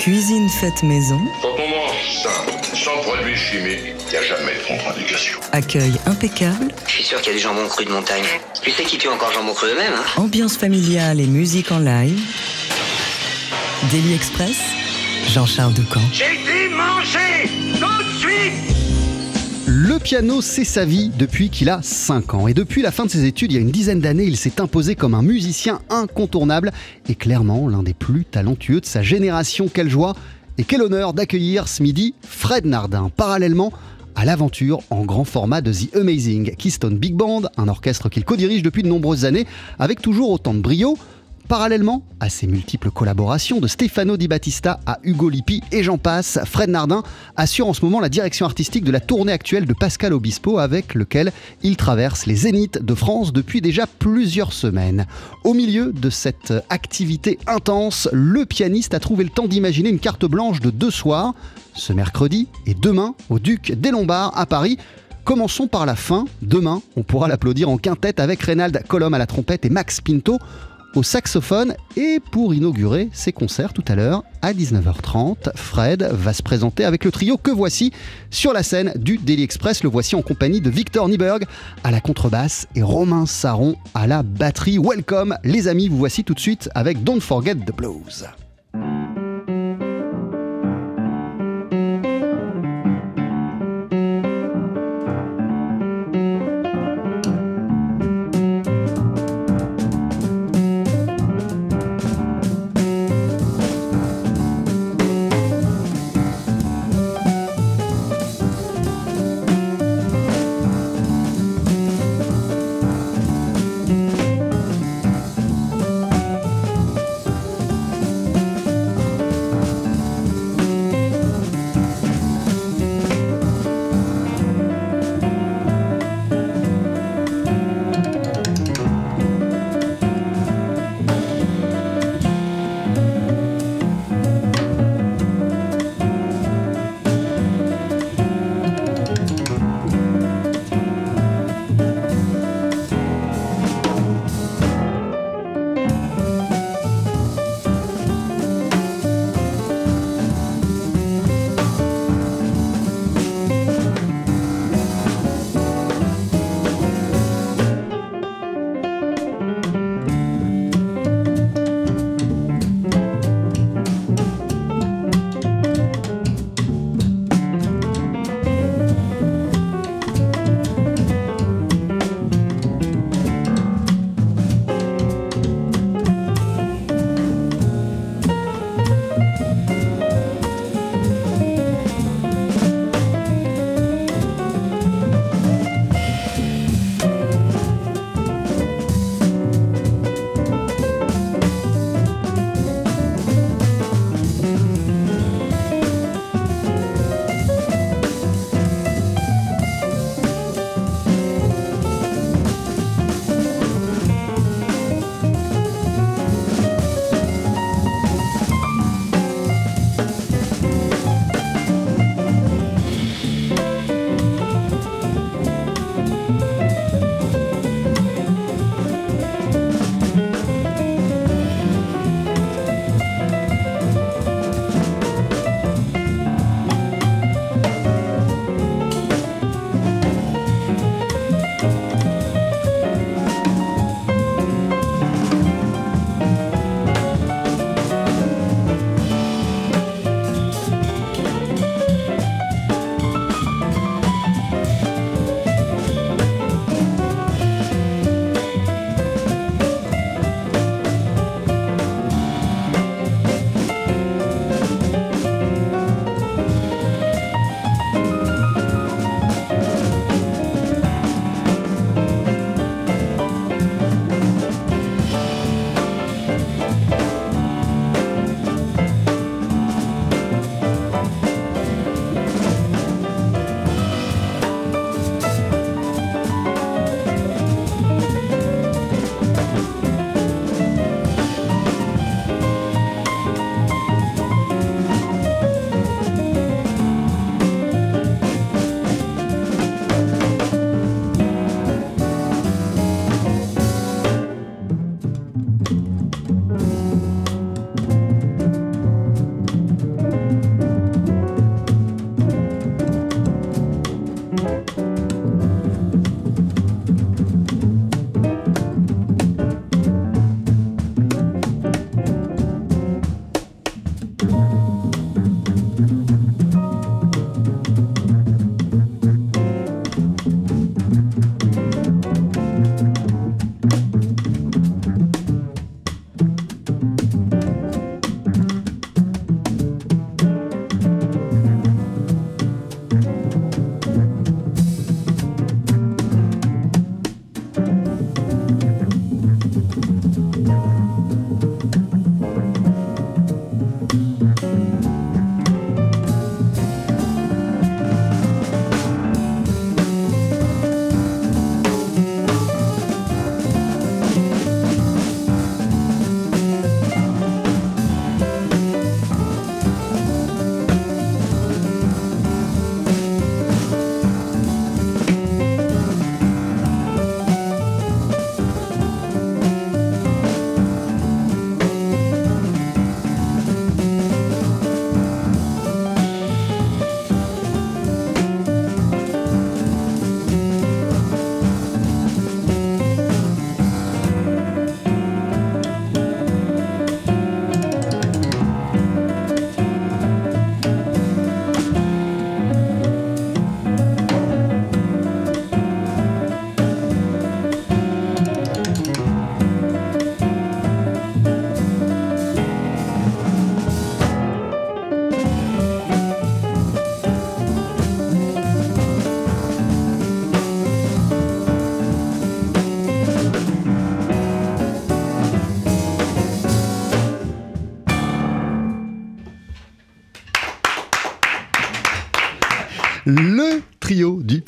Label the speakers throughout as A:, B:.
A: Cuisine faite maison.
B: Quand on mange ça, sans produits chimiques, il n'y a jamais de contre-indication.
A: Accueil impeccable.
C: Je suis sûr qu'il y a du jambon cru de montagne. Tu sais qui tue encore jambon cru eux-mêmes, hein?
A: Ambiance familiale et musique en live. Daily Express. Jean-Charles Ducamp.
D: J'ai dit manger
E: Le piano, c'est sa vie depuis qu'il a 5 ans. Et depuis la fin de ses études, il y a une dizaine d'années, il s'est imposé comme un musicien incontournable et clairement l'un des plus talentueux de sa génération. Quelle joie et quel honneur d'accueillir ce midi Fred Nardin. Parallèlement, à l'aventure en grand format de The Amazing Keystone Big Band, un orchestre qu'il co-dirige depuis de nombreuses années, avec toujours autant de brio. Parallèlement à ses multiples collaborations de Stefano Di Battista à Hugo Lippi et j'en passe, Fred Nardin assure en ce moment la direction artistique de la tournée actuelle de Pascal Obispo avec lequel il traverse les zéniths de France depuis déjà plusieurs semaines. Au milieu de cette activité intense, le pianiste a trouvé le temps d'imaginer une carte blanche de deux soirs, ce mercredi et demain au Duc des Lombards à Paris. Commençons par la fin. Demain, on pourra l'applaudir en quintette avec Reynald Colom à la trompette et Max Pinto au saxophone et pour inaugurer ses concerts tout à l'heure à 19h30, Fred va se présenter avec le trio que voici sur la scène du Daily Express. Le voici en compagnie de Victor Nieberg à la contrebasse et Romain Saron à la batterie. Welcome les amis, vous voici tout de suite avec Don't Forget the Blues.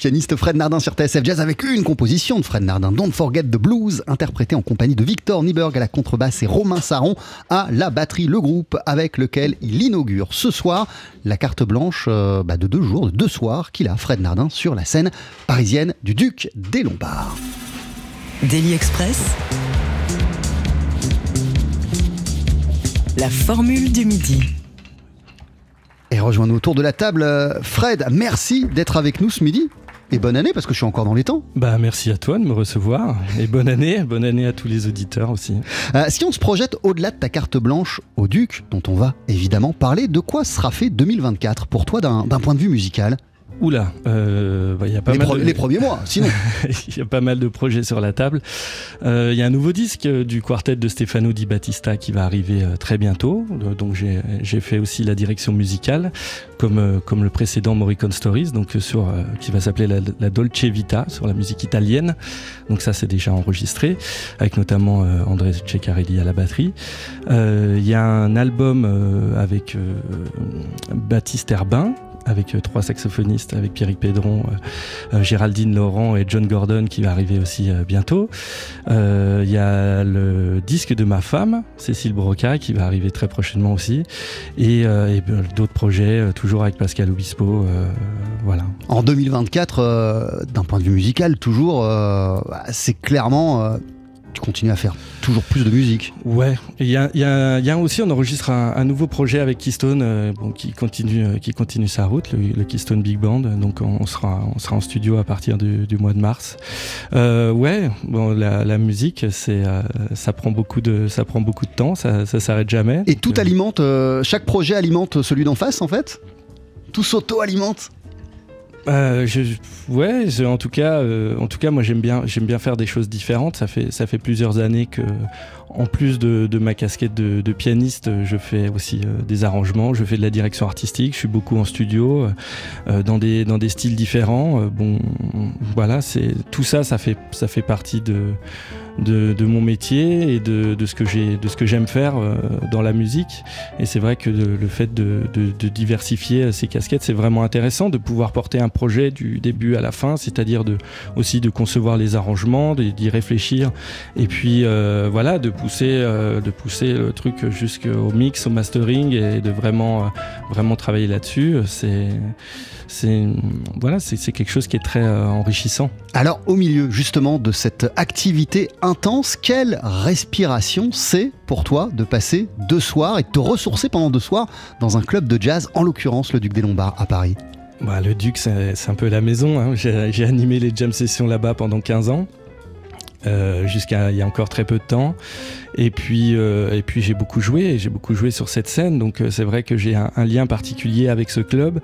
E: Pianiste Fred Nardin sur TSF Jazz avec une composition de Fred Nardin, Don't Forget the Blues, interprétée en compagnie de Victor Nieberg à la contrebasse et Romain Saron à la batterie. Le groupe avec lequel il inaugure ce soir la carte blanche euh, bah, de deux jours, de deux soirs qu'il a, Fred Nardin, sur la scène parisienne du Duc des Lombards.
A: Daily Express. La formule du midi.
E: Et rejoins-nous autour de la table, euh, Fred. Merci d'être avec nous ce midi. Et bonne année parce que je suis encore dans les temps.
F: Bah merci à toi de me recevoir et bonne année, bonne année à tous les auditeurs aussi.
E: Euh, si on se projette au-delà de ta carte blanche au Duc, dont on va évidemment parler, de quoi sera fait 2024 pour toi d'un point de vue musical?
F: Oula, euh, bah, y a pas
E: les,
F: mal de...
E: les premiers mois, sinon.
F: Il y a pas mal de projets sur la table. Euh, Il y a un nouveau disque du quartet de Stefano Di Battista qui va arriver euh, très bientôt. Euh, donc j'ai fait aussi la direction musicale, comme, euh, comme le précédent Morricone Stories, donc euh, sur, qui va s'appeler la, la, Dolce Vita, sur la musique italienne. Donc ça c'est déjà enregistré, avec notamment André Ceccarelli à la batterie. Il y a un album avec Baptiste Herbin, avec euh, trois saxophonistes, avec Pierrick Pédron, euh, euh, Géraldine Laurent et John Gordon qui va arriver aussi bientôt. Il y a le disque de ma femme, Cécile Broca, qui va arriver très prochainement aussi. Et, et d'autres projets, toujours avec Pascal Obispo. voilà.
E: En 2024, d'un point de vue musical, toujours, c'est clairement tu continues à faire toujours plus de musique.
F: Ouais, il y a, y, a, y a, aussi, on enregistre un, un nouveau projet avec Keystone euh, bon, qui, continue, euh, qui continue sa route, le, le, Keystone Big Band. Donc on sera, on sera en studio à partir du, du mois de mars. Euh, ouais, bon, la, la musique, c'est, ça, prend beaucoup de, ça prend beaucoup de temps, ça, ça s'arrête jamais.
E: Et tout alimente, chaque projet alimente celui d'en face en fait? Tout s'auto-alimente?
F: Euh, je, ouais, en tout cas, euh, en tout cas, moi j'aime bien, j'aime bien faire des choses différentes. Ça fait, ça fait plusieurs années que, en plus de, ma casquette de, pianiste, je fais aussi euh, des arrangements, je fais de la direction artistique. Je suis beaucoup en studio, euh, dans des, dans des styles différents. bon, voilà, tout ça, ça fait, ça fait partie de de, de, mon métier et de, de ce que j'aime faire euh, dans la musique et c'est vrai que le fait de, de, diversifier ces casquettes c'est vraiment intéressant de pouvoir porter un projet du début à la fin c'est-à-dire de aussi de concevoir les arrangements d'y réfléchir et puis euh, voilà de pousser euh, de pousser le truc jusqu'au mix au mastering et de vraiment euh, vraiment travailler là-dessus. C'est c'est voilà c'est quelque chose qui est très euh, enrichissant.
E: Alors au milieu justement de cette activité intense quelle respiration c'est pour toi de passer deux soirs et de te ressourcer pendant deux soirs dans un club de jazz en l'occurrence le Duc des Lombards à Paris?
F: Bah, le Duc c'est un peu la maison hein. j'ai animé les jam sessions là-bas pendant 15 ans euh, jusqu'à il y a encore très peu de temps. Et puis euh, et puis j'ai beaucoup joué j'ai beaucoup joué sur cette scène. Donc euh, c'est vrai que j'ai un, lien particulier avec ce club.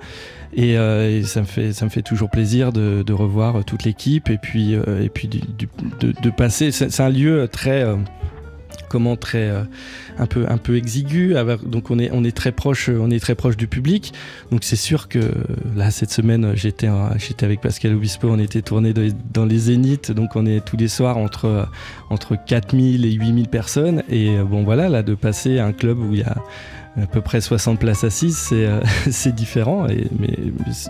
F: Et, euh, et ça me fait ça me fait toujours plaisir de, de revoir toute l'équipe et puis euh, et puis du, du, de, de passer. C'est un lieu très comment très euh, un peu un peu exigu donc on est on est très proche on est très proche du public. Donc c'est sûr que là cette semaine j'étais j'étais avec Pascal Obispo on était tourné dans les zéniths. Donc on est tous les soirs entre entre 4000 et 8000 personnes. Et bon voilà là de passer à un club où il ya à peu près 60 places assises c'est euh, différent et mais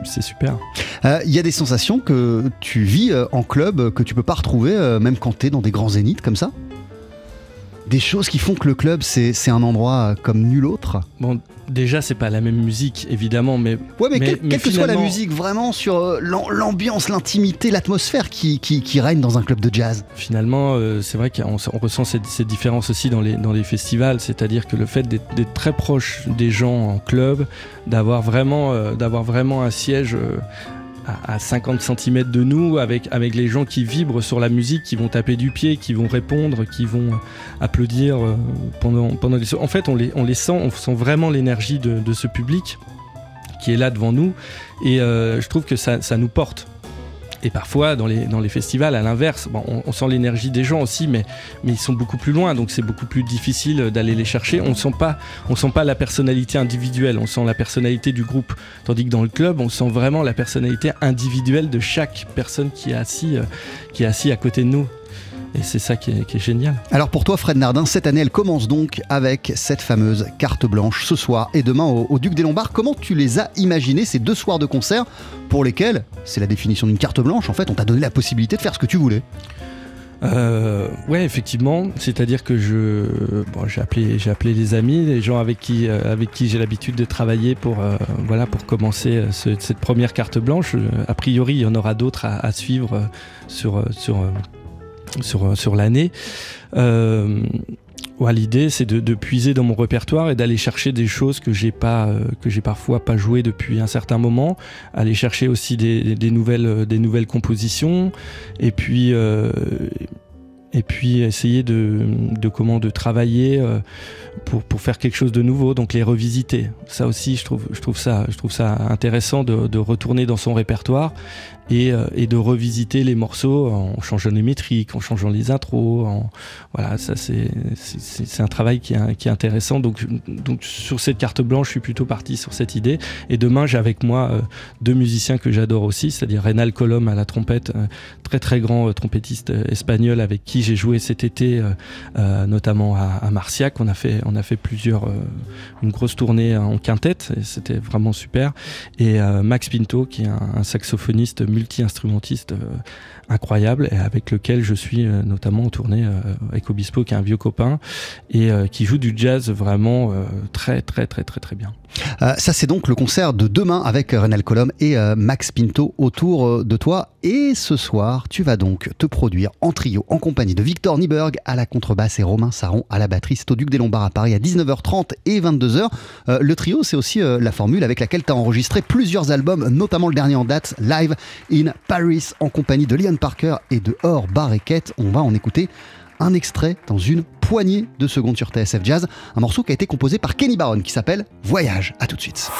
F: c'est super.
E: Il euh, y a des sensations que tu vis euh, en club que tu peux pas retrouver euh, même quand tu es dans des grands zéniths comme ça? Des choses qui font que le club c'est un endroit comme nul autre.
F: Bon déjà c'est pas la même musique évidemment mais
E: ouais mais, mais, quelle, mais quelle finalement... que soit la musique vraiment sur euh, l'ambiance l'intimité l'atmosphère qui, qui, qui règne dans un club de jazz.
F: Finalement euh, c'est vrai qu'on on ressent cette, différence aussi dans les dans les festivals c'est à dire que le fait d'être très proche des gens en club d'avoir vraiment euh, d'avoir vraiment un siège euh, à 50 cm de nous avec les gens qui vibrent sur la musique qui vont taper du pied qui vont répondre qui vont applaudir euh, pendant pendant les en fait on les on les sent on sent vraiment l'énergie de, ce public qui est là devant nous. Et euh, je trouve que ça nous porte et parfois dans les, festivals à l'inverse on, sent l'énergie des gens aussi mais, ils sont beaucoup plus loin donc c'est beaucoup plus difficile d'aller les chercher. On on sent pas la personnalité individuelle on sent la personnalité du groupe. Tandis que dans le club on sent vraiment la personnalité individuelle de chaque personne qui est assis euh, qui est assis à côté de nous et c'est ça qui est, qui est, génial.
E: Alors pour toi, Fred Nardin, cette année, elle commence donc avec cette fameuse carte blanche ce soir et demain au, au Duc des Lombards. Comment tu les as imaginés ces deux soirs de concert pour lesquels, c'est la définition d'une carte blanche, en fait, on t'a donné la possibilité de faire ce que tu voulais?
F: Euh, ouais, effectivement. C'est-à-dire que je, bon, j'ai appelé, j'ai appelé les amis, les gens avec qui, euh, avec qui j'ai l'habitude de travailler pour, euh, voilà, pour commencer euh, ce, cette première carte blanche. A priori, il y en aura d'autres à, à, suivre sur, sur, sur, sur l'année. Ouais, l'idée c'est de, de, puiser dans mon répertoire et d'aller chercher des choses que j'ai pas euh, que j'ai parfois pas joué depuis un certain moment, aller chercher aussi des, des nouvelles des nouvelles compositions et puis euh, et puis essayer de, comment de travailler euh, pour, pour faire quelque chose de nouveau donc les revisiter ça aussi je trouve je trouve ça je trouve ça intéressant de, retourner dans son répertoire et, euh, et, de revisiter les morceaux en changeant les métriques, en changeant les intros. Voilà, ça c'est c'est un travail qui est, qui est intéressant. Donc, donc sur cette carte blanche, je suis plutôt parti sur cette idée. Et demain, j'ai avec moi euh, deux musiciens que j'adore aussi, c'est-à-dire Renal Colom à la trompette, très très grand trompettiste espagnol avec qui j'ai joué cet été, euh, notamment à, à, Marciac. On a fait on a fait plusieurs une grosse tournée en quintette. C'était vraiment super. Et Max Pinto, qui est un, saxophoniste multi-instrumentiste euh, incroyable et avec lequel je suis euh, notamment en tournée euh, avec Obispo qui est un vieux copain et euh, qui joue du jazz vraiment très très très très très bien.
E: Ça c'est donc le concert de demain avec Renal Colom et Max Pinto autour de toi et ce soir tu vas donc te produire en trio en compagnie de Victor Nieberg à la contrebasse et Romain Saron à la batterie. C'est au Duc des Lombards à Paris à 19h30 et 22h. Euh, le trio c'est aussi la formule avec laquelle tu as enregistré plusieurs albums, notamment le dernier en date, Live in Paris en compagnie de Liam Parker et de Or Barreket. On va en écouter un extrait dans une poignée de secondes sur TSF Jazz, un morceau qui a été composé par Kenny Barron qui s'appelle Voyage. À tout de suite.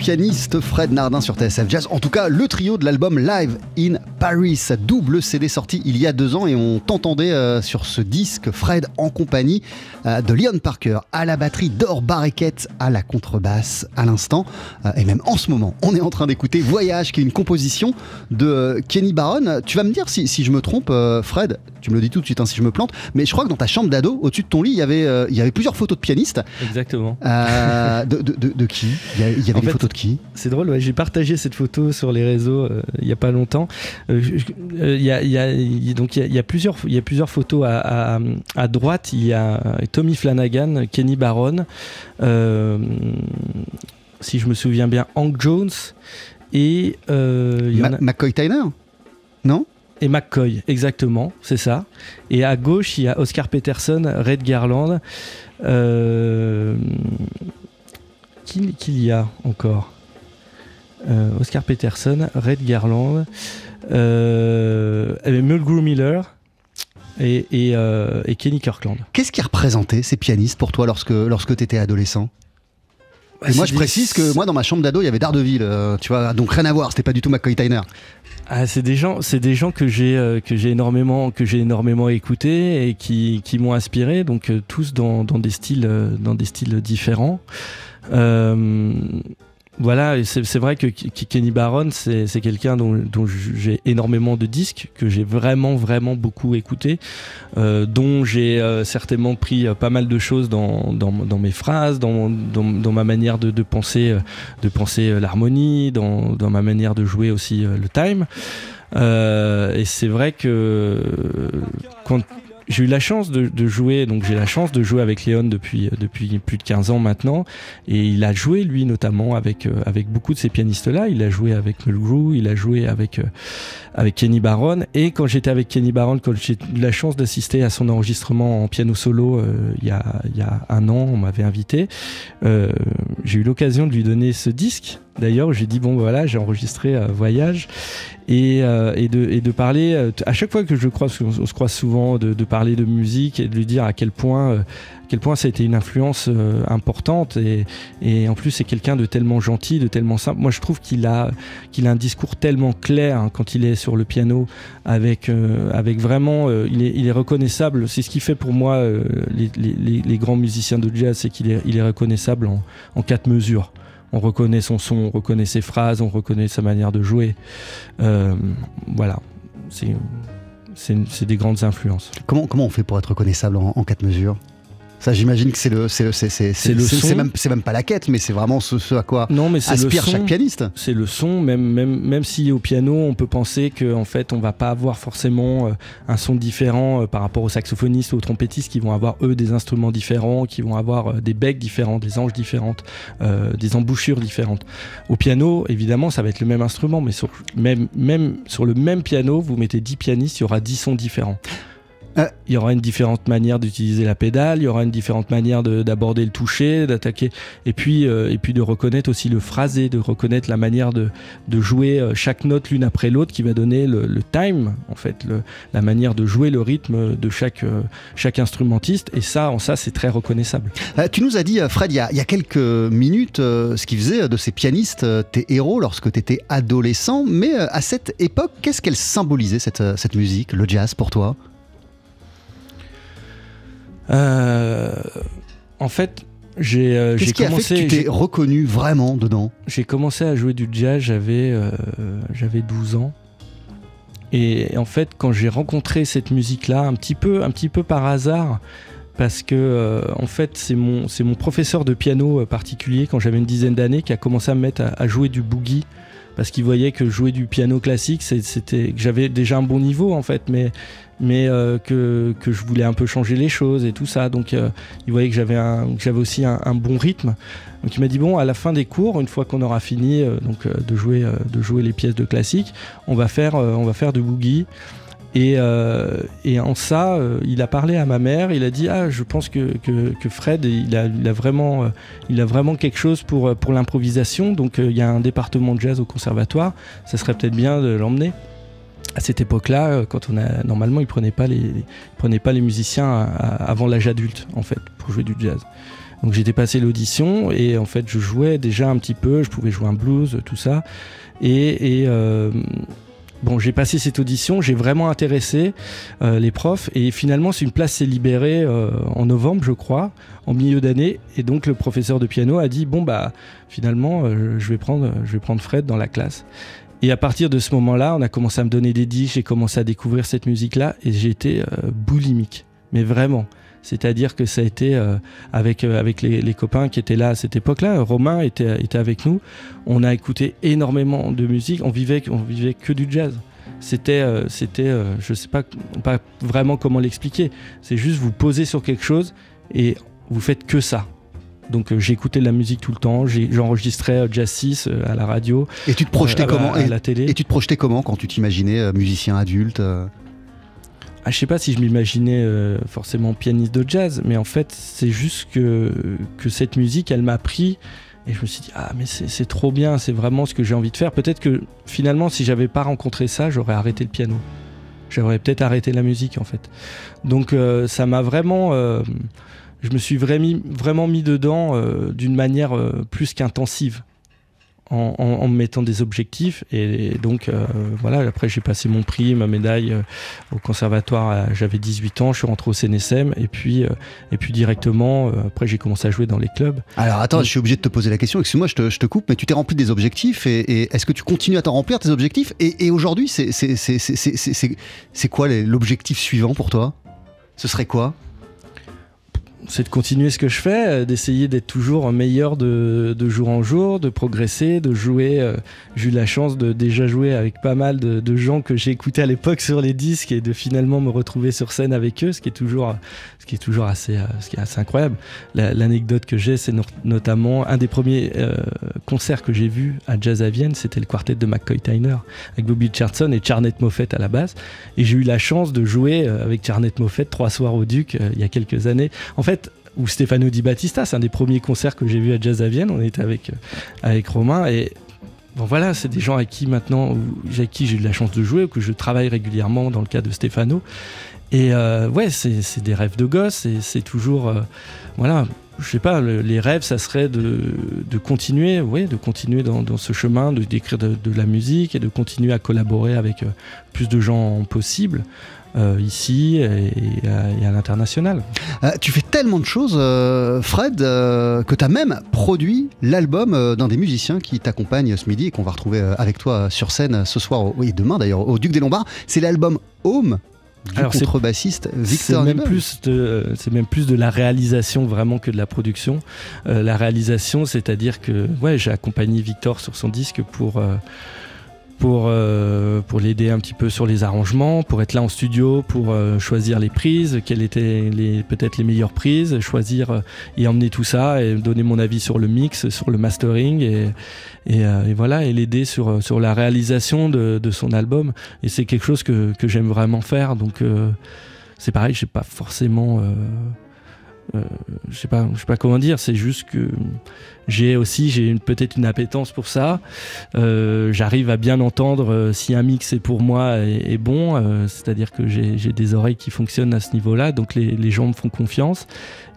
E: Pianiste Fred Nardin sur TSF Jazz. En tout cas, le trio de l'album Live in Paris, double CD sorti il y a deux ans et on t'entendait euh, sur ce disque Fred en compagnie euh, de Leon Parker à la batterie, Dor Barriquette à la contrebasse à l'instant. Euh, et même en ce moment, on est en train d'écouter Voyage qui est une composition de Kenny Barron. Tu vas me dire si, si je me trompe, Fred, tu me le dis tout de suite hein, si je me plante, mais je crois que dans ta chambre d'ado, au-dessus de ton lit, il y avait, il y avait plusieurs photos de pianistes.
F: Exactement.
E: de, de, de, qui? Il y, avait des photos de qui?
F: C'est drôle, j'ai partagé cette photo sur les réseaux il n'y a pas longtemps. Il y, a, y, a, donc il y, a, plusieurs, il y a plusieurs photos à, à, droite. Il y a Tommy Flanagan, Kenny Barron, euh, si je me souviens bien, Hank Jones et
E: euh, McCoy Tyner, non?
F: Et McCoy, exactement, c'est ça. Et à gauche, il y a Oscar Peterson, Red Garland. Euh, qui, y a encore? Oscar Peterson, Red Garland, euh, Mulgrew Miller, euh, et, Kenny Kirkland.
E: Qu'est-ce qui représentait ces pianistes pour toi lorsque, lorsque tu étais adolescent? Bah, moi, je précise que moi, dans ma chambre d'ado, il y avait Daredevil, euh, tu vois, donc rien à voir. C'était pas du tout McCoy Tyner.
F: Ah, c'est des gens, c'est des gens que j'ai euh, que j'ai énormément que j'ai énormément écouté et qui, qui m'ont inspiré. Donc tous dans, dans, des styles dans des styles différents voilà, c'est vrai que Kenny Barron, c'est quelqu'un dont, j'ai énormément de disques, que j'ai vraiment, vraiment beaucoup écouté, euh, dont j'ai euh, certainement pris euh, pas mal de choses dans, mes phrases, dans, ma manière de, penser, de penser l'harmonie, dans, ma manière de jouer aussi le time. et c'est vrai que quand j'ai eu la chance de, jouer, donc j'ai la chance de jouer avec Léon depuis, depuis plus de 15 ans maintenant. Et il a joué, lui, notamment, avec, euh, avec beaucoup de ces pianistes-là. Il a joué avec Mulgrew, il a joué avec, euh, avec Kenny Barron. Et quand j'étais avec Kenny Barron, quand j'ai eu la chance d'assister à son enregistrement en piano solo euh, il, y a, il y a un an, on m'avait invité, j'ai eu l'occasion de lui donner ce disque D'ailleurs, j'ai dit bon voilà, j'ai enregistré Voyage et, et, de, parler à chaque fois que je crois, on, se croise souvent, de, parler de musique et de lui dire à quel point, à quel point ça a été une influence importante et, en plus c'est quelqu'un de tellement gentil, de tellement simple. Moi, je trouve qu'il a a un discours tellement clair hein, quand il est sur le piano, avec avec vraiment, il est, reconnaissable. C'est ce qui fait pour moi les, grands musiciens de jazz, c'est qu'il est, reconnaissable en quatre mesures on reconnaît son son, on reconnaît ses phrases, on reconnaît sa manière de jouer. Euh, voilà, c'est des grandes influences.
E: Comment, comment on fait pour être reconnaissable en quatre mesures? Ça, j'imagine que c'est le, c'est c'est, c'est, le c'est même, c'est même pas la quête, mais c'est vraiment ce, à quoi non, mais aspire chaque pianiste.
F: C'est le son, même, même, même si au piano, on peut penser qu'en en fait, on va pas avoir forcément euh, un son différent euh, par rapport aux saxophonistes ou aux trompettistes qui vont avoir eux des instruments différents, qui vont avoir euh, des becs différents, des anges différentes, des embouchures différentes. Au piano, évidemment, ça va être le même instrument, mais sur, même, même sur le même piano, vous mettez 10 pianistes, il y aura 10 sons différents. Euh, il y aura une différente manière d'utiliser la pédale, il y aura une différente manière d'aborder le toucher, d'attaquer, et puis euh, et puis de reconnaître aussi le phrasé, de reconnaître la manière de, de jouer euh, chaque note l'une après l'autre, qui va donner le, time, en fait, le, la manière de jouer le rythme de chaque chaque instrumentiste. Et ça, en ça, c'est très reconnaissable.
E: tu nous as dit, Fred, il y a, il y a quelques minutes, ce qui faisait de ces pianistes tes héros lorsque tu étais adolescent. Mais à cette époque, qu'est-ce qu'elle symbolisait cette cette musique, le jazz, pour toi?
F: En fait, j'ai euh, commencé.
E: A fait que tu t'es reconnu vraiment dedans?
F: J'ai commencé à jouer du jazz, j'avais euh, j'avais 12 ans. Et en fait, quand j'ai rencontré cette musique-là, un petit peu, un petit peu par hasard, parce que en fait, c'est mon, c'est mon professeur de piano particulier quand j'avais une dizaine d'années qui a commencé à me mettre à, jouer du boogie parce qu'il voyait que jouer du piano classique, c'était que j'avais déjà un bon niveau en fait, mais euh, que, je voulais un peu changer les choses et tout ça. Donc euh, il voyait que j'avais aussi un, bon rythme. Donc il m'a dit bon à la fin des cours, une fois qu'on aura fini euh, de jouer les pièces de classique, on va faire on va boogie. Et, et, en ça, il a parlé à ma mère. Il a dit ah je pense que, que, Fred il a, il vraiment il a vraiment quelque chose pour pour l'improvisation. Donc il y a un département de jazz au conservatoire. Ça serait peut-être bien de l'emmener à cette époque-là, euh, quand on a normalement, ils prenaient pas les, pas les musiciens avant l'âge adulte en fait pour jouer du jazz. Donc j'étais passé l'audition et en fait je jouais déjà un petit peu, je pouvais jouer un blues, tout ça. Et, euh, bon, j'ai passé cette audition, j'ai vraiment intéressé euh, les profs et finalement une place s'est libérée euh, en novembre, je crois, en milieu d'année. Et donc le professeur de piano a dit bon bah finalement je vais prendre je vais prendre Fred dans la classe. Et à partir de ce moment-là, on a commencé à me donner des disques, j'ai commencé à découvrir cette musique-là et j'ai été boulimique, mais vraiment. C'est-à-dire que ça a été euh, avec, euh, avec les, copains qui étaient là à cette époque-là. Romain était, était avec nous. On a écouté énormément de musique. On vivait, on vivait que du jazz. C'était, euh, c'était je sais pas, pas vraiment comment l'expliquer. C'est juste vous posez sur quelque chose et vous faites que ça. Donc j'écoutais de la musique tout le temps, j'enregistrais Jazz 6 à la radio.
E: Et tu te projetais comment
F: à, la télé.
E: Et tu te projetais comment quand tu t'imaginais musicien adulte
F: ah, je sais pas si je m'imaginais euh, forcément pianiste de jazz, mais en fait, c'est juste que, cette musique, elle m'a pris. Et je me suis dit, ah, mais c'est trop bien, c'est vraiment ce que j'ai envie de faire. Peut-être que finalement, si j'avais pas rencontré ça, j'aurais arrêté le piano. J'aurais peut-être arrêté la musique, en fait. Donc, euh, ça m'a vraiment. Euh, je me suis vraiment mis dedans d'une manière plus qu'intensive en, me mettant des objectifs. Et, donc, euh, voilà, après, j'ai passé mon prix, ma médaille euh, au conservatoire. J'avais 18 ans, je suis rentré au CNSM. Et puis, euh, et puis directement, après, j'ai commencé à jouer dans les clubs.
E: Alors, attends, je suis obligé de te poser la question. Excuse-moi, je te, je te coupe, mais tu t'es rempli des objectifs. Et, est-ce que tu continues à t'en remplir, tes objectifs? Et, et aujourd'hui, c'est quoi l'objectif suivant pour toi? Ce serait quoi?
F: C'est de continuer ce que je fais, euh, d'essayer d'être toujours meilleur de, jour en jour, de progresser, de jouer. Euh, j'ai eu la chance de déjà jouer avec pas mal de, gens que j'ai écoutés à l'époque sur les disques et de finalement me retrouver sur scène avec eux, ce qui est toujours, ce qui est toujours assez, euh, ce qui est assez incroyable. L'anecdote que j'ai, c'est notamment un des premiers concerts que j'ai vus à Jazz à Vienne, c'était le quartet de McCoy Tyner avec Bobby Charlton et Charnette Moffett à la base. Et j'ai eu la chance de jouer avec Charnette Moffett trois soirs au Duc il y a quelques années. En fait, ou Stefano Di Battista, c'est un des premiers concerts que j'ai vu à Jazz à Vienne. On était avec, euh, avec Romain et Bon voilà, c'est des gens avec qui maintenant, avec qui j'ai eu la chance de jouer, ou que je travaille régulièrement dans le cas de Stefano. Et euh, ouais, c'est des rêves de gosse, et c'est toujours, euh, voilà, je sais pas, les rêves, ça serait de, de continuer, ouais, de continuer dans, dans ce chemin, de d'écrire de, de, la musique et de continuer à collaborer avec plus de gens possible. Euh, ici et, à, l'international.
E: Euh, tu fais tellement de choses, euh, Fred, que tu as même produit l'album d'un des musiciens qui t'accompagne ce midi et qu'on va retrouver avec toi sur scène ce soir, et demain d'ailleurs, au Duc des Lombards. C'est l'album Home du Alors contrebassiste Victor
F: C'est même, plus de, c'est même plus de la réalisation vraiment que de la production. la réalisation, c'est-à-dire que ouais, j'ai accompagné Victor sur son disque pour pour, euh, pour l'aider un petit peu sur les arrangements, pour être là en studio, pour euh, choisir les prises, quelles étaient les, peut-être les meilleures prises, choisir euh, et emmener tout ça et donner mon avis sur le mix, sur le mastering et, et, et voilà, et l'aider sur, sur la réalisation de, de son album. Et c'est quelque chose que, que j'aime vraiment faire. Donc c'est pareil, je sais pas forcément euh, je sais pas, je sais pas comment dire. C'est juste que j'ai aussi, j'ai peut-être une appétence pour ça. Euh, j'arrive à bien entendre euh, si un mix est pour moi est, bon. C'est-à-dire que j'ai des oreilles qui fonctionnent à ce niveau-là, donc les, gens me font confiance.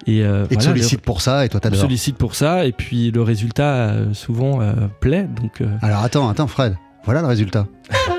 E: Et, et voilà, sollicite pour ça, et toi t'adores.
F: sollicite pour ça, et puis le résultat souvent plaît. Donc.
E: Alors attends, attends, Fred. Voilà le résultat.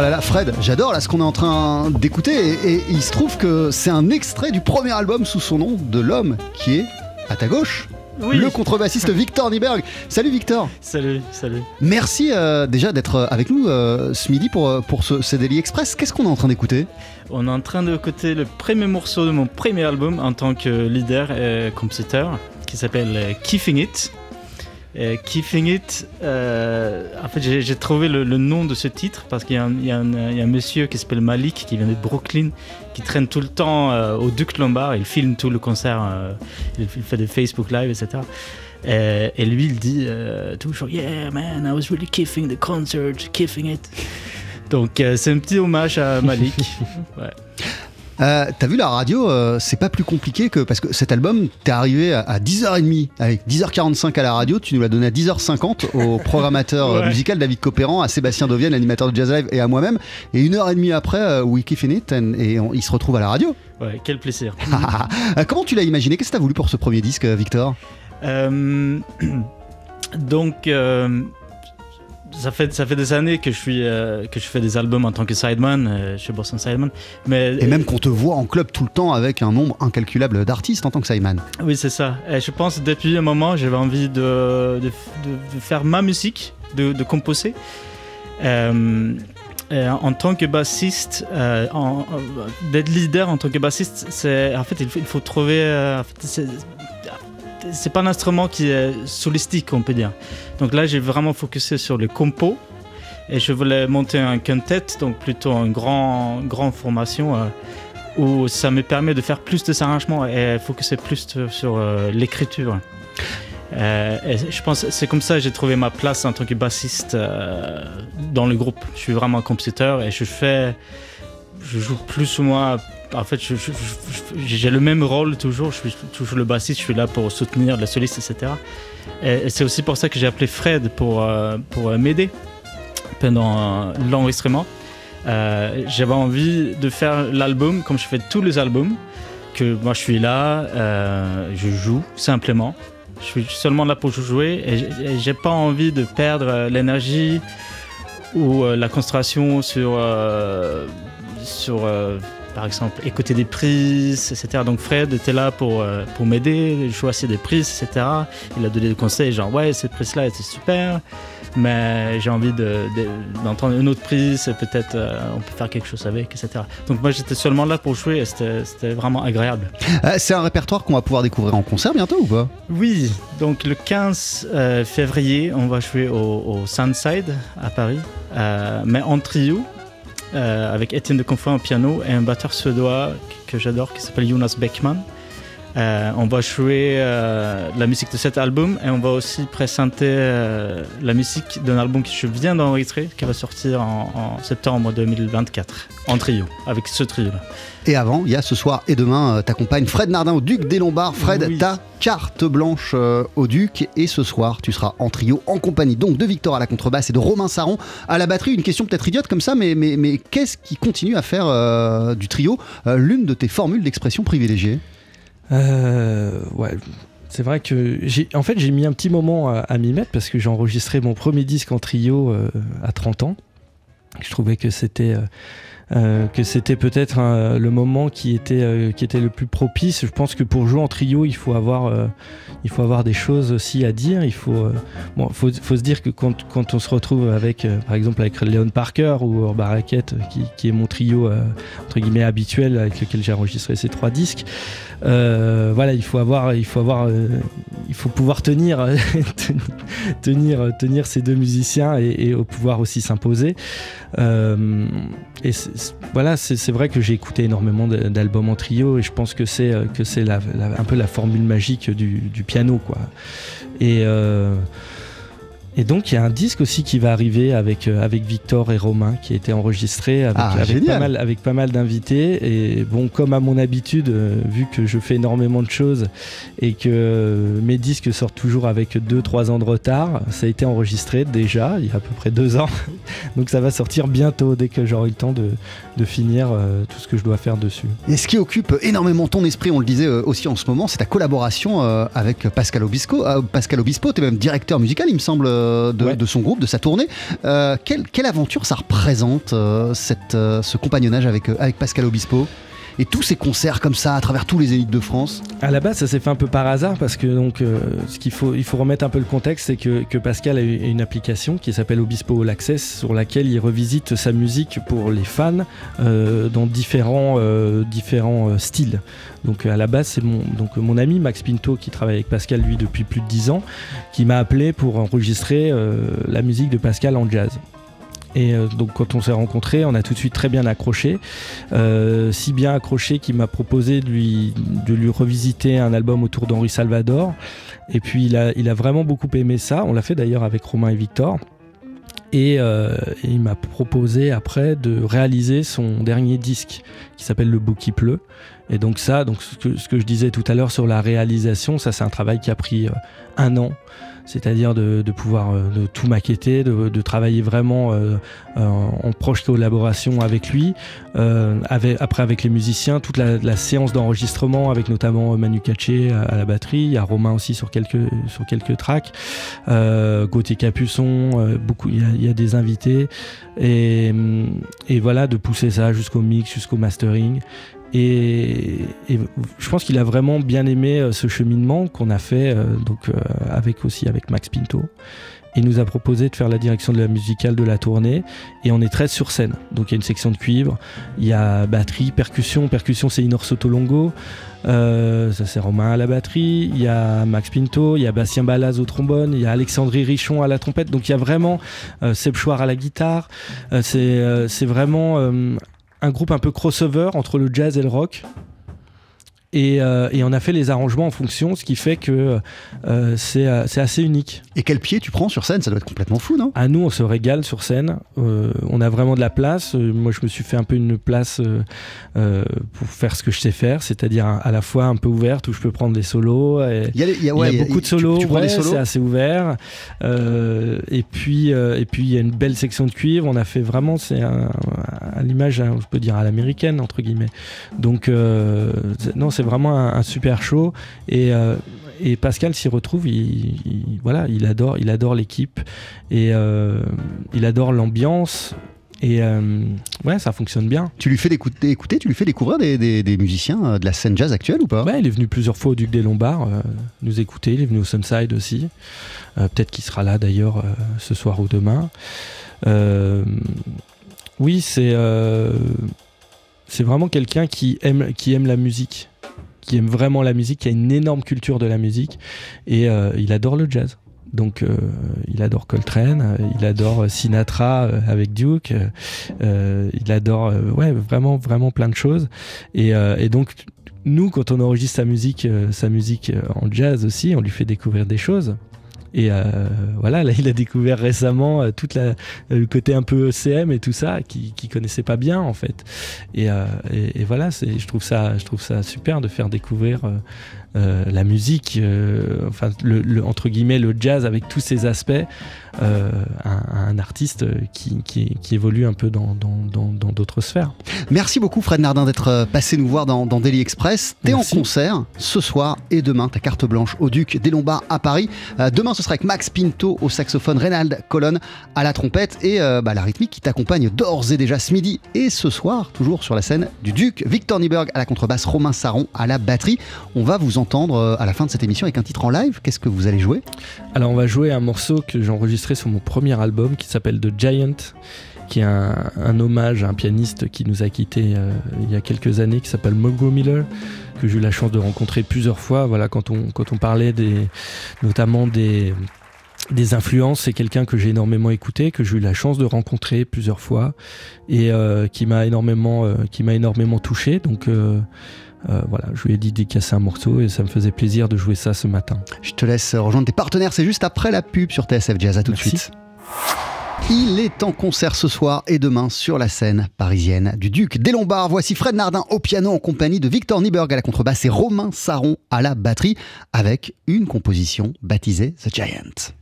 E: Ah là là, Fred, j'adore là ce qu'on est en train d'écouter et, et il se trouve que c'est un extrait du premier album sous son nom de l'homme qui est à ta gauche.
G: Oui.
E: Le contrebassiste Victor Nieberg. Salut Victor.
G: Salut, salut.
E: Merci euh, déjà d'être avec nous euh, ce midi pour, euh, pour ce, ce Daily Express. Qu'est-ce qu'on est en train d'écouter?
G: On est en train d'écouter le premier morceau de mon premier album en tant que leader et compositeur qui s'appelle euh, Keeping It. Et Keeping It, euh, en fait, j'ai trouvé le, le nom de ce titre parce qu'il y, a un- y y a monsieur qui s'appelle Malik qui vient de Brooklyn qui traîne tout le temps euh, au Duc Lombard. Il filme tout le concert, euh, il, il fait des Facebook Live, etc. Et, et lui, il dit euh, toujours Yeah, man, I was really keeping the concert, keeping it. Donc, euh, c'est un petit hommage à Malik. Ouais.
E: Euh, T'as vu la radio, euh, c'est pas plus compliqué que parce que cet album, t'es arrivé à, à 10h30 avec 10h45 à la radio, tu nous l'as donné à 10h50 au programmateur euh,
G: Ouais.
E: musical David Copéran, à Sébastien Dovienne, l'animateur de Jazz Live et à moi-même, et une heure et demie après, euh, Wiki Finit et on- il se retrouve à la radio.
G: ouais, quel plaisir.
E: Comment tu l'as imaginé? Qu'est-ce que t'as voulu pour ce premier disque, Victor?
G: Donc, ça, fait, ça fait des années que je, suis, euh, que je fais des albums en tant que sideman euh, chez Boston Sideman. Mais,
E: Et même qu'on te voit en club tout le temps avec un nombre incalculable d'artistes en tant que Simon.
G: Oui, c'est ça. Et je pense que depuis un moment, j'avais envie de, de, de- de faire ma musique, de, de composer. Euh, en tant que bassiste, euh, d'être leader en tant que bassiste, c'est en fait il faut, il faut trouver. euh, en fait, c'est, pas un instrument qui est solistique, on peut dire. Donc là, j'ai vraiment focusé sur le compo. Et je voulais monter un quintet, donc plutôt une grand, grande formation euh, où ça me permet de faire plus de arrangements et focuser plus sur euh, l'écriture. Euh, je pense c'est comme ça que j'ai trouvé ma place en tant que bassiste dans le groupe. Je suis vraiment compositeur et je fais, je joue plus ou moins. En fait, j'ai le même rôle toujours. Je suis toujours le bassiste. Je suis là pour soutenir les solistes, etc. Et, c'est aussi pour ça que j'ai appelé Fred pour euh, pour euh, m'aider pendant l'enregistrement. Euh, J'avais envie de faire l'album comme je fais tous les albums. Que moi je suis là, je joue simplement. Je suis seulement là pour jouer et j'ai- pas envie de perdre l'énergie ou la concentration sur, sur par exemple, écouter des prises, etc. Donc Fred était là pour, euh, pour m'aider, choisir des prises, etc. Il a donné des conseils, genre ouais, cette prise-là était super, mais j'ai envie de- de- d'entendre une autre prise, peut-être euh, on peut faire quelque chose avec, etc. Donc moi j'étais seulement là pour jouer et c'était c'était vraiment agréable.
E: Euh, c'est un répertoire qu'on va pouvoir découvrir en concert bientôt ou pas?
G: Oui, donc le 15 euh, février, on va jouer au, au Sunside à Paris, mais en trio, avec Étienne de Confort au piano et un batteur suédois que j'adore qui s'appelle Jonas Beckman. Euh, on va jouer euh, la musique de cet album et on va aussi présenter euh, la musique d'un album que je viens d'enregistrer qui va sortir en, en septembre 2024 en trio, avec ce trio-là.
E: Et avant, il y a ce soir et demain, t'accompagnes Fred Nardin au Duc des Lombards. Fred,
G: Oui.
E: ta carte blanche au Duc. Et ce soir, tu seras en trio, en compagnie donc de Victor à la contrebasse et de Romain Saron à la batterie. Une question peut-être idiote comme ça, mais, mais, mais qu'est-ce qui continue à faire du trio l'une de tes formules d'expression privilégiées?
F: Euh, ouais. C'est vrai que j'ai, en fait, j'ai mis un petit moment à, m'y mettre parce que j'ai enregistré mon premier disque en trio euh, à 30 ans. Je trouvais que c'était euh, que c'était peut-être euh, le moment qui était euh, qui était le plus propice. Je pense que pour jouer en trio, il faut avoir il faut avoir des choses aussi à dire. Il faut bon, faut, faut se dire que quand, quand on se retrouve avec par exemple avec Leon Parker ou Urban Racket, qui, qui est mon trio entre guillemets habituel avec lequel j'ai enregistré ces trois disques. Voilà, il faut avoir, il faut avoir, il faut pouvoir tenir, tenir, tenir ces deux musiciens et, pouvoir aussi s'imposer. Euh, et voilà, c'est vrai que j'ai écouté énormément d'albums en trio et je pense que c'est euh, que c'est un peu la formule magique du, piano, quoi. Et euh, et donc il y a un disque aussi qui va arriver avec, euh, avec Victor et Romain qui a été enregistré avec,
E: Ah,
F: avec pas mal, avec pas mal d'invités. Et bon, comme à mon habitude, euh, vu que je fais énormément de choses et que euh, mes disques sortent toujours avec 2-3 ans de retard, ça a été enregistré déjà il y a à peu près deux ans. donc ça va sortir bientôt dès que j'aurai le temps de, de finir tout ce que je dois faire dessus.
E: Et ce qui occupe énormément ton esprit, on le disait aussi en ce moment, c'est ta collaboration avec Pascal Obispo. Pascal Obispo, tu es même directeur musical, il me semble, de, de-
F: Ouais.
E: de son groupe, de sa tournée. Euh, quelle, quelle aventure ça représente, euh, cette, euh, ce compagnonnage avec, euh, avec Pascal Obispo? Et tous ces concerts comme ça à travers tous les élites de France
F: À la base, ça s'est fait un peu par hasard parce que donc, euh, ce qu'il faut, il faut remettre un peu le contexte, c'est que, Pascal a une application qui s'appelle Obispo All Access sur laquelle il revisite sa musique pour les fans euh, dans différents, euh, différents styles. Donc à la base, c'est mon, mon ami Max Pinto qui travaille avec Pascal lui depuis plus de 10 ans, qui m'a appelé pour enregistrer la musique de Pascal en jazz. Et euh, donc quand on s'est rencontrés, on a tout de suite très bien accroché. Euh, si bien accroché qu'il m'a proposé de lui, de lui revisiter un album autour d'Henri Salvador. Et puis il a, il a vraiment beaucoup aimé ça. On l'a fait d'ailleurs avec Romain et Victor. Et, euh, il m'a proposé après de réaliser son dernier disque qui s'appelle Le beau qui pleut. Et donc ça, donc ce que, je disais tout à l'heure sur la réalisation, ça c'est un travail qui a pris un an. C'est-à-dire de, pouvoir euh, tout maqueter, de, travailler vraiment euh, euh, en proche collaboration avec lui, après avec les musiciens, toute la, séance d'enregistrement avec notamment Manu Katché à, la batterie, il y a Romain aussi sur quelques, tracks, Gauthier Capuçon, beaucoup, il y, a, des invités, et voilà, de pousser ça jusqu'au mix, jusqu'au mastering. Et, et je pense qu'il a vraiment bien aimé euh, ce cheminement qu'on a fait euh, donc euh, avec aussi avec Max Pinto. Il nous a proposé de faire la direction de la musicale de la tournée et on est très sur scène. Donc il y a une section de cuivre, il y a batterie, percussion. Percussion c'est Inor Sotolongo, euh, ça c'est Romain à la batterie. Il y a Max Pinto, il y a Bastien Balaz au trombone, il y a Alexandrie Richon à la trompette. Donc il y a vraiment euh, Seb Chouard à la guitare. Euh, c'est euh, vraiment euh, un groupe un peu crossover entre le jazz et le rock. Et, euh, et on a fait les arrangements en fonction, ce qui fait que euh, c'est euh, c'est assez unique.
E: Et quel pied tu prends sur scène? Ça doit être complètement fou, non?
F: À nous, on se régale sur scène. Euh, on a vraiment de la place. Moi, je me suis fait un peu une place pour faire ce que je sais faire, c'est-à-dire à, la fois un peu ouverte où je peux prendre des solos. Et,
E: Il y a, il y a-
F: il
E: ouais,
F: y a beaucoup de
E: tu-
F: solos,
E: Tu, prends
F: ouais,
E: solos?
F: c'est assez ouvert. Et puis, et puis il y a une belle section de cuivre. On a fait vraiment, c'est à l'image, hein, on peut dire à l'américaine entre guillemets. Donc, euh, c'est- non, c'est vraiment un, un super show. Et, euh, et Pascal s'y retrouve. Il, il- voilà, il adore, il adore l'équipe et euh, il adore l'ambiance. Et euh, ouais, ça fonctionne bien.
E: Tu lui fais écouter, écouter, tu lui fais découvrir des, des- des musiciens de la scène jazz actuelle ou pas?
F: Ouais, il est venu plusieurs fois au Duc des Lombards euh, nous écouter. Il est venu au Sunside aussi. Euh, Peut-être qu'il sera là d'ailleurs ce soir ou demain. Oui, c'est c'est vraiment quelqu'un qui aime qui aime la musique, qui aime vraiment la musique, qui a une énorme culture de la musique et euh, il adore le jazz. Donc euh, il adore Coltrane, euh, il adore Sinatra avec Duke, il adore ouais vraiment vraiment plein de choses et, et donc nous, quand on enregistre sa musique, sa musique en jazz aussi, on lui fait découvrir des choses. Et euh, voilà, là, il a découvert récemment euh, toute la, le côté un peu ECM et tout ça, qui, qui connaissait pas bien en fait. Et, euh, et, et voilà, je trouve ça, je trouve ça super de faire découvrir euh, euh, la musique, euh, enfin le, le- entre guillemets le jazz avec tous ses aspects, euh, un artiste qui, qui, qui évolue un peu dans, d'autres sphères.
E: Merci beaucoup Fred Nardin d'être euh, passé nous voir dans, dans Daily Express. T'es en concert ce soir et demain, ta carte blanche au Duc des Lombards à Paris. Euh, demain ce sera avec Max Pinto au saxophone, Reynald Colonne à la trompette et euh, bah, la rythmique qui t'accompagne d'ores et déjà ce midi et ce soir, toujours sur la scène du Duc, Victor Nieberg à la contrebasse, Romain Saron à la batterie. On va vous entendre à la fin de cette émission avec un titre en live. Qu'est-ce que vous allez jouer?
F: Alors on va jouer un morceau que j'ai sur mon premier album qui s'appelle The Giant, qui est un, hommage à un pianiste qui nous a quittés euh, il y a quelques années, qui s'appelle Mongo Miller, que j'ai eu la chance de rencontrer plusieurs fois. Voilà, quand on, quand on parlait des, notamment des, des influences, c'est quelqu'un que j'ai énormément écouté, que j'ai eu la chance de rencontrer plusieurs fois et euh, qui m'a énormément, euh, qui m'a énormément touché. Donc euh, voilà, je lui ai dit casser un morceau et ça me faisait plaisir de jouer ça ce matin.
E: Je te laisse rejoindre tes partenaires, c'est juste après la pub sur TSF Jazz. À tout
F: Merci.
E: de suite. Il est en concert ce soir et demain sur la scène parisienne du Duc des Lombards. Voici Fred Nardin au piano en compagnie de Victor Nieberg à la contrebasse et Romain Saron à la batterie avec une composition baptisée The Giant.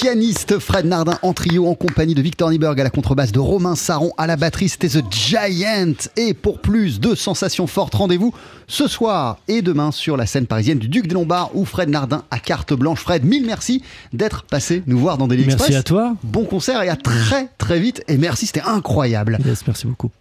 E: Pianiste Fred Nardin en trio en compagnie de Victor Nieberg à la contrebasse, de Romain Saron à la batterie, c'était The Giant. Et pour plus de sensations fortes, rendez-vous ce soir et demain sur la scène parisienne du Duc des Lombards où Fred Nardin à carte blanche. Fred, mille merci d'être passé nous voir dans Daily Express.
F: Merci à toi.
E: Bon concert et à très très vite. Et merci, c'était incroyable.
F: Yes, merci beaucoup.